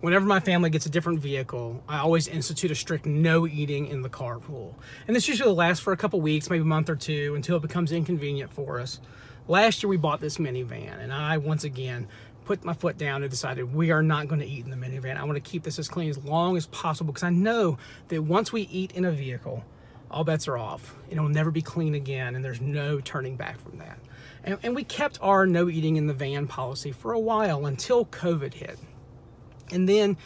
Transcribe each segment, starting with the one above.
whenever my family gets a different vehicle, I always institute a strict no eating in the carpool. And this usually lasts for a couple weeks, maybe a month or two, until it becomes inconvenient for us. Last year we bought this minivan, and I once again put my foot down and decided we are not going to eat in the minivan. I want to keep this as clean as long as possible because I know that once we eat in a vehicle, all bets are off. It'll never be clean again, and there's no turning back from that. And, and we kept our no eating in the van policy for a while until COVID hit. And then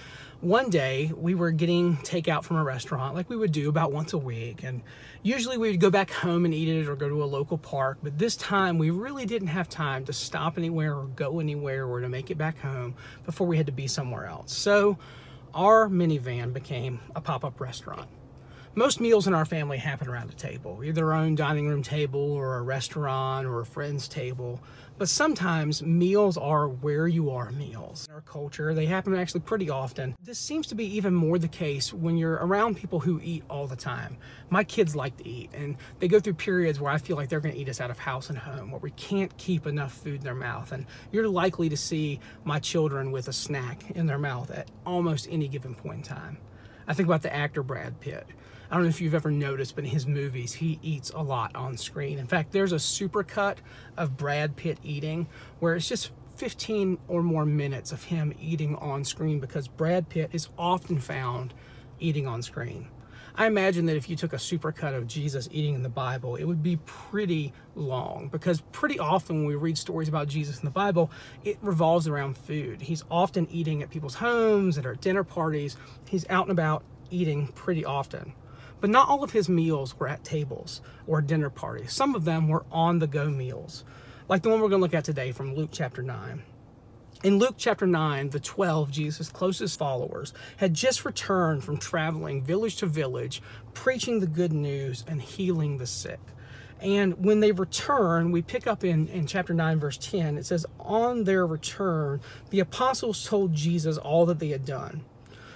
one day we were getting takeout from a restaurant like we would do about once a week. And usually we would go back home and eat it or go to a local park. But this time we really didn't have time to stop anywhere or go anywhere or to make it back home before we had to be somewhere else. So our minivan became a pop up restaurant most meals in our family happen around a table, either our own dining room table or a restaurant or a friend's table. But sometimes meals are where you are meals. In our culture, they happen actually pretty often. This seems to be even more the case when you're around people who eat all the time. My kids like to eat, and they go through periods where I feel like they're going to eat us out of house and home, where we can't keep enough food in their mouth. And you're likely to see my children with a snack in their mouth at almost any given point in time. I think about the actor Brad Pitt I don't know if you've ever noticed, but in his movies, he eats a lot on screen. In fact, there's a supercut of Brad Pitt eating where it's just 15 or more minutes of him eating on screen because Brad Pitt is often found eating on screen. I imagine that if you took a supercut of Jesus eating in the Bible, it would be pretty long because pretty often when we read stories about Jesus in the Bible, it revolves around food. He's often eating at people's homes, at our dinner parties. He's out and about eating pretty often. But not all of his meals were at tables or dinner parties. Some of them were on the go meals, like the one we're going to look at today from Luke chapter 9. In Luke chapter 9, the 12, Jesus' closest followers, had just returned from traveling village to village, preaching the good news and healing the sick. And when they return, we pick up in, in chapter 9, verse 10, it says, On their return, the apostles told Jesus all that they had done.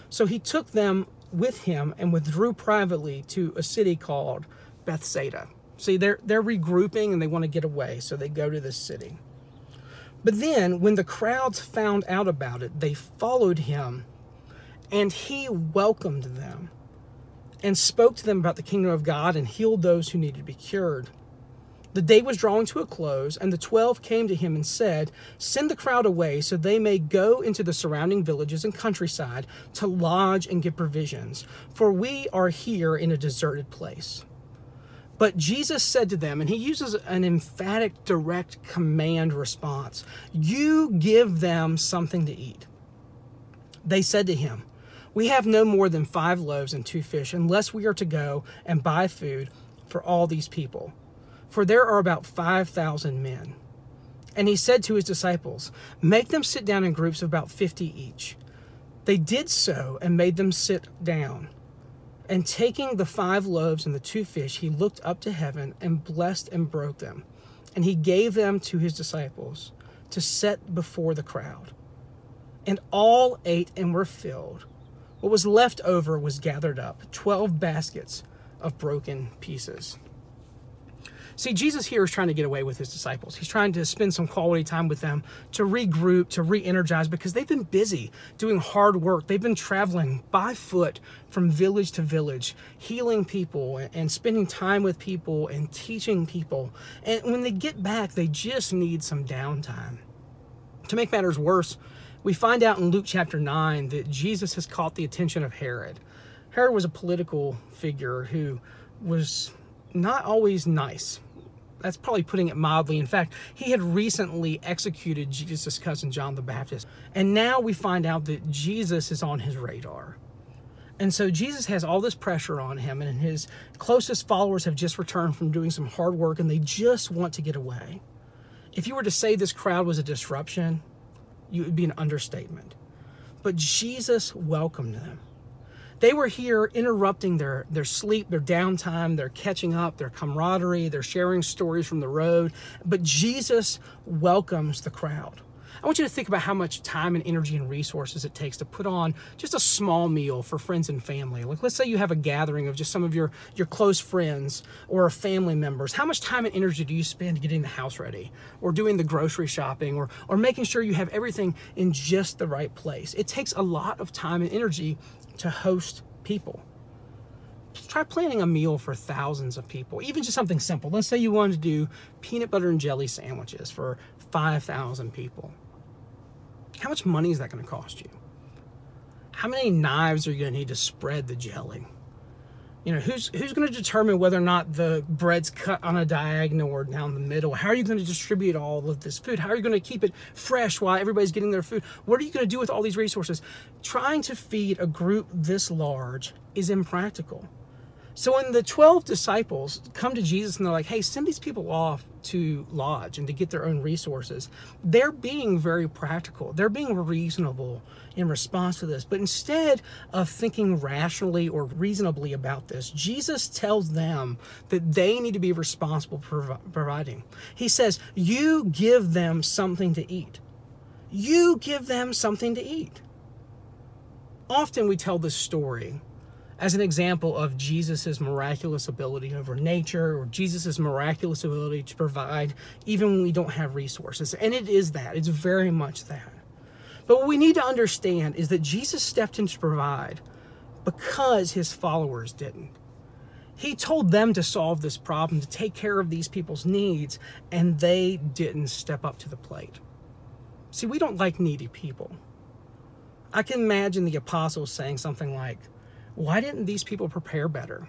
So he took them with him and withdrew privately to a city called Bethsaida. See, they're, they're regrouping and they want to get away, so they go to this city. But then, when the crowds found out about it, they followed him and he welcomed them and spoke to them about the kingdom of God and healed those who needed to be cured. The day was drawing to a close, and the twelve came to him and said, Send the crowd away so they may go into the surrounding villages and countryside to lodge and get provisions, for we are here in a deserted place. But Jesus said to them, and he uses an emphatic, direct command response You give them something to eat. They said to him, We have no more than five loaves and two fish, unless we are to go and buy food for all these people for there are about 5,000 men. And he said to his disciples, Make them sit down in groups of about 50 each. They did so and made them sit down. And taking the five loaves and the two fish, he looked up to heaven and blessed and broke them. And he gave them to his disciples to set before the crowd. And all ate and were filled. What was left over was gathered up, 12 baskets of broken pieces. See, Jesus here is trying to get away with his disciples. He's trying to spend some quality time with them to regroup, to re energize, because they've been busy doing hard work. They've been traveling by foot from village to village, healing people and spending time with people and teaching people. And when they get back, they just need some downtime. To make matters worse, we find out in Luke chapter 9 that Jesus has caught the attention of Herod. Herod was a political figure who was not always nice that's probably putting it mildly. In fact, he had recently executed Jesus' cousin John the Baptist. And now we find out that Jesus is on his radar. And so Jesus has all this pressure on him, and his closest followers have just returned from doing some hard work and they just want to get away. If you were to say this crowd was a disruption, it would be an understatement. But Jesus welcomed them. They were here interrupting their, their sleep, their downtime, their catching up, their camaraderie, their sharing stories from the road. But Jesus welcomes the crowd. I want you to think about how much time and energy and resources it takes to put on just a small meal for friends and family. Like let's say you have a gathering of just some of your your close friends or family members. How much time and energy do you spend getting the house ready or doing the grocery shopping or or making sure you have everything in just the right place? It takes a lot of time and energy to host people try planning a meal for thousands of people, even just something simple. Let's say you wanted to do peanut butter and jelly sandwiches for 5,000 people. How much money is that going to cost you? How many knives are you going to need to spread the jelly? You know, who's who's going to determine whether or not the bread's cut on a diagonal or down the middle? How are you going to distribute all of this food? How are you going to keep it fresh while everybody's getting their food? What are you going to do with all these resources? Trying to feed a group this large is impractical. So when the 12 disciples come to Jesus and they're like, hey, send these people off to lodge and to get their own resources, they're being very practical. They're being reasonable in response to this. But instead of thinking rationally or reasonably about this, Jesus tells them that they need to be responsible for providing. He says, you give them something to eat. You give them something to eat. Often we tell this story as an example of Jesus' miraculous ability over nature or Jesus' miraculous ability to provide even when we don't have resources. And it is that, it's very much that. But what we need to understand is that Jesus stepped in to provide because his followers didn't. He told them to solve this problem, to take care of these people's needs, and they didn't step up to the plate. See, we don't like needy people. I can imagine the apostles saying something like, why didn't these people prepare better?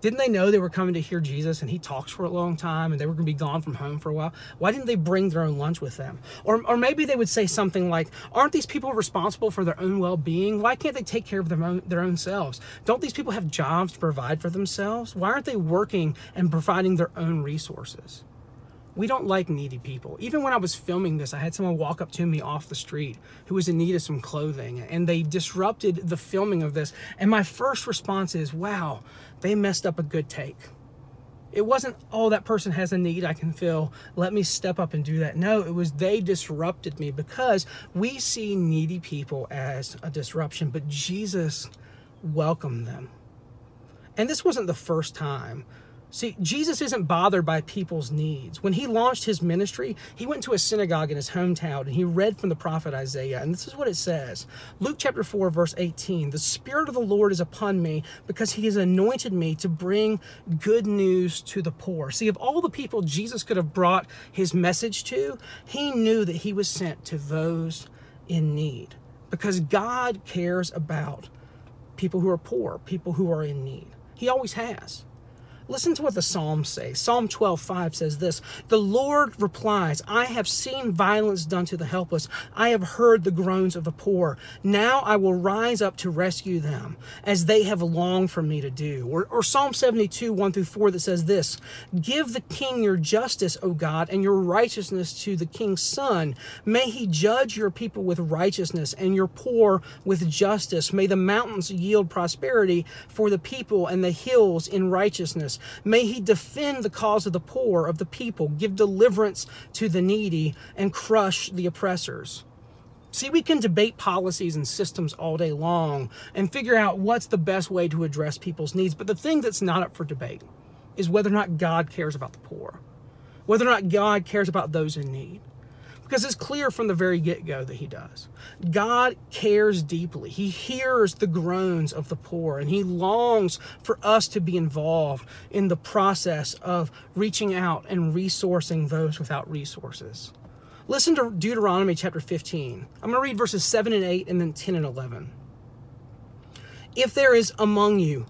Didn't they know they were coming to hear Jesus and he talks for a long time and they were going to be gone from home for a while? Why didn't they bring their own lunch with them? Or, or maybe they would say something like, Aren't these people responsible for their own well being? Why can't they take care of their own, their own selves? Don't these people have jobs to provide for themselves? Why aren't they working and providing their own resources? We don't like needy people. Even when I was filming this, I had someone walk up to me off the street who was in need of some clothing and they disrupted the filming of this. And my first response is, wow, they messed up a good take. It wasn't, oh, that person has a need I can fill. Let me step up and do that. No, it was they disrupted me because we see needy people as a disruption, but Jesus welcomed them. And this wasn't the first time See, Jesus isn't bothered by people's needs. When he launched his ministry, he went to a synagogue in his hometown and he read from the prophet Isaiah. And this is what it says Luke chapter 4, verse 18 The Spirit of the Lord is upon me because he has anointed me to bring good news to the poor. See, of all the people Jesus could have brought his message to, he knew that he was sent to those in need because God cares about people who are poor, people who are in need. He always has. Listen to what the Psalms say. Psalm 12, 5 says this The Lord replies, I have seen violence done to the helpless. I have heard the groans of the poor. Now I will rise up to rescue them, as they have longed for me to do. Or, or Psalm 72, 1 through 4, that says this Give the king your justice, O God, and your righteousness to the king's son. May he judge your people with righteousness and your poor with justice. May the mountains yield prosperity for the people and the hills in righteousness. May he defend the cause of the poor, of the people, give deliverance to the needy, and crush the oppressors. See, we can debate policies and systems all day long and figure out what's the best way to address people's needs. But the thing that's not up for debate is whether or not God cares about the poor, whether or not God cares about those in need because it's clear from the very get go that he does. God cares deeply. He hears the groans of the poor and he longs for us to be involved in the process of reaching out and resourcing those without resources. Listen to Deuteronomy chapter 15. I'm going to read verses 7 and 8 and then 10 and 11. If there is among you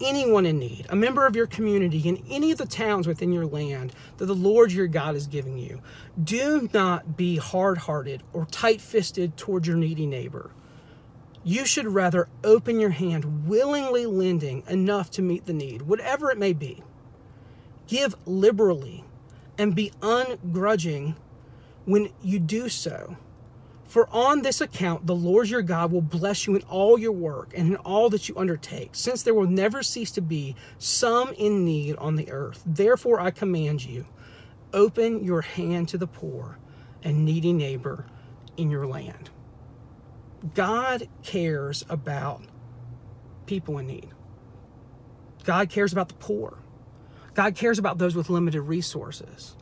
anyone in need, a member of your community in any of the towns within your land that the Lord your God is giving you. Do not be hard hearted or tight fisted toward your needy neighbor. You should rather open your hand, willingly lending enough to meet the need, whatever it may be. Give liberally and be ungrudging when you do so For on this account, the Lord your God will bless you in all your work and in all that you undertake, since there will never cease to be some in need on the earth. Therefore, I command you open your hand to the poor and needy neighbor in your land. God cares about people in need. God cares about the poor. God cares about those with limited resources.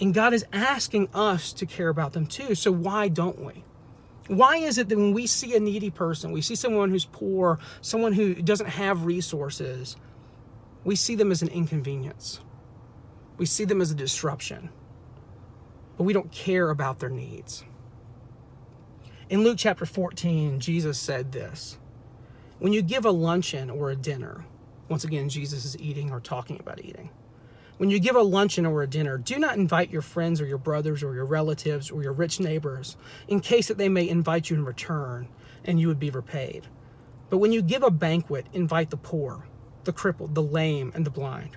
And God is asking us to care about them too. So why don't we? Why is it that when we see a needy person, we see someone who's poor, someone who doesn't have resources, we see them as an inconvenience? We see them as a disruption, but we don't care about their needs. In Luke chapter 14, Jesus said this When you give a luncheon or a dinner, once again, Jesus is eating or talking about eating when you give a luncheon or a dinner, do not invite your friends or your brothers or your relatives or your rich neighbors in case that they may invite you in return and you would be repaid. But when you give a banquet, invite the poor, the crippled, the lame, and the blind.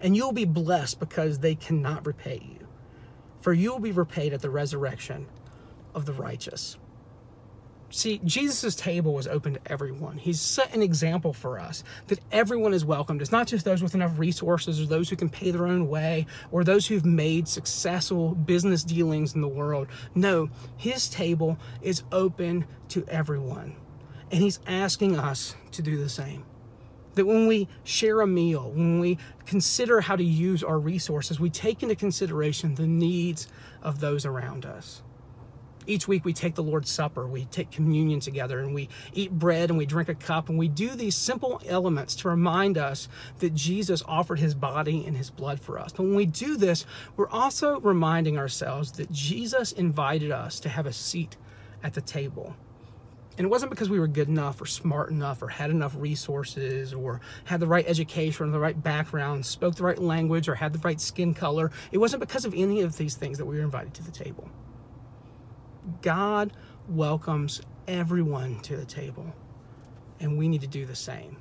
And you will be blessed because they cannot repay you, for you will be repaid at the resurrection of the righteous. See, Jesus' table was open to everyone. He's set an example for us that everyone is welcomed. It's not just those with enough resources or those who can pay their own way or those who've made successful business dealings in the world. No, his table is open to everyone. And he's asking us to do the same. That when we share a meal, when we consider how to use our resources, we take into consideration the needs of those around us each week we take the Lord's Supper, we take communion together, and we eat bread and we drink a cup, and we do these simple elements to remind us that Jesus offered his body and his blood for us. But when we do this, we're also reminding ourselves that Jesus invited us to have a seat at the table. And it wasn't because we were good enough or smart enough or had enough resources or had the right education or the right background, spoke the right language or had the right skin color. It wasn't because of any of these things that we were invited to the table. God welcomes everyone to the table, and we need to do the same.